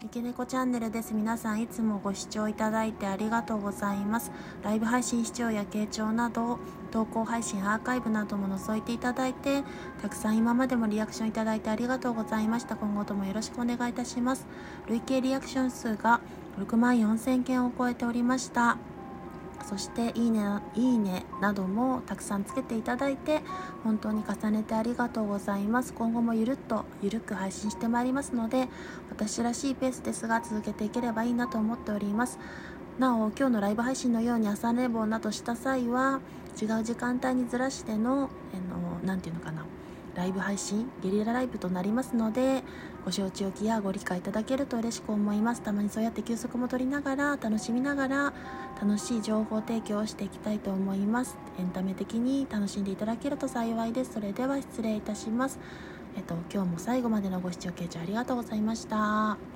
三毛猫チャンネルです。皆さんいつもご視聴いただいてありがとうございます。ライブ配信視聴や傾聴など、投稿配信、アーカイブなども覗いていただいて、たくさん今までもリアクションいただいてありがとうございました。今後ともよろしくお願いいたします。累計リアクション数が6万4000件を超えておりました。そしていいねいいねなどもたくさんつけていただいて本当に重ねてありがとうございます。今後もゆるっとゆるく配信してまいりますので私らしいペースですが続けていければいいなと思っております。なお今日のライブ配信のように朝寝坊などした際は違う時間帯にずらしての何て言うのかな。ライブ配信ゲリラライブとなりますのでご承知おきやご理解いただけると嬉しく思います。たまにそうやって休息も取りながら楽しみながら楽しい情報提供をしていきたいと思います。エンタメ的に楽しんでいただけると幸いです。それでは失礼いたします。えっと今日も最後までのご視聴傾聴ありがとうございました。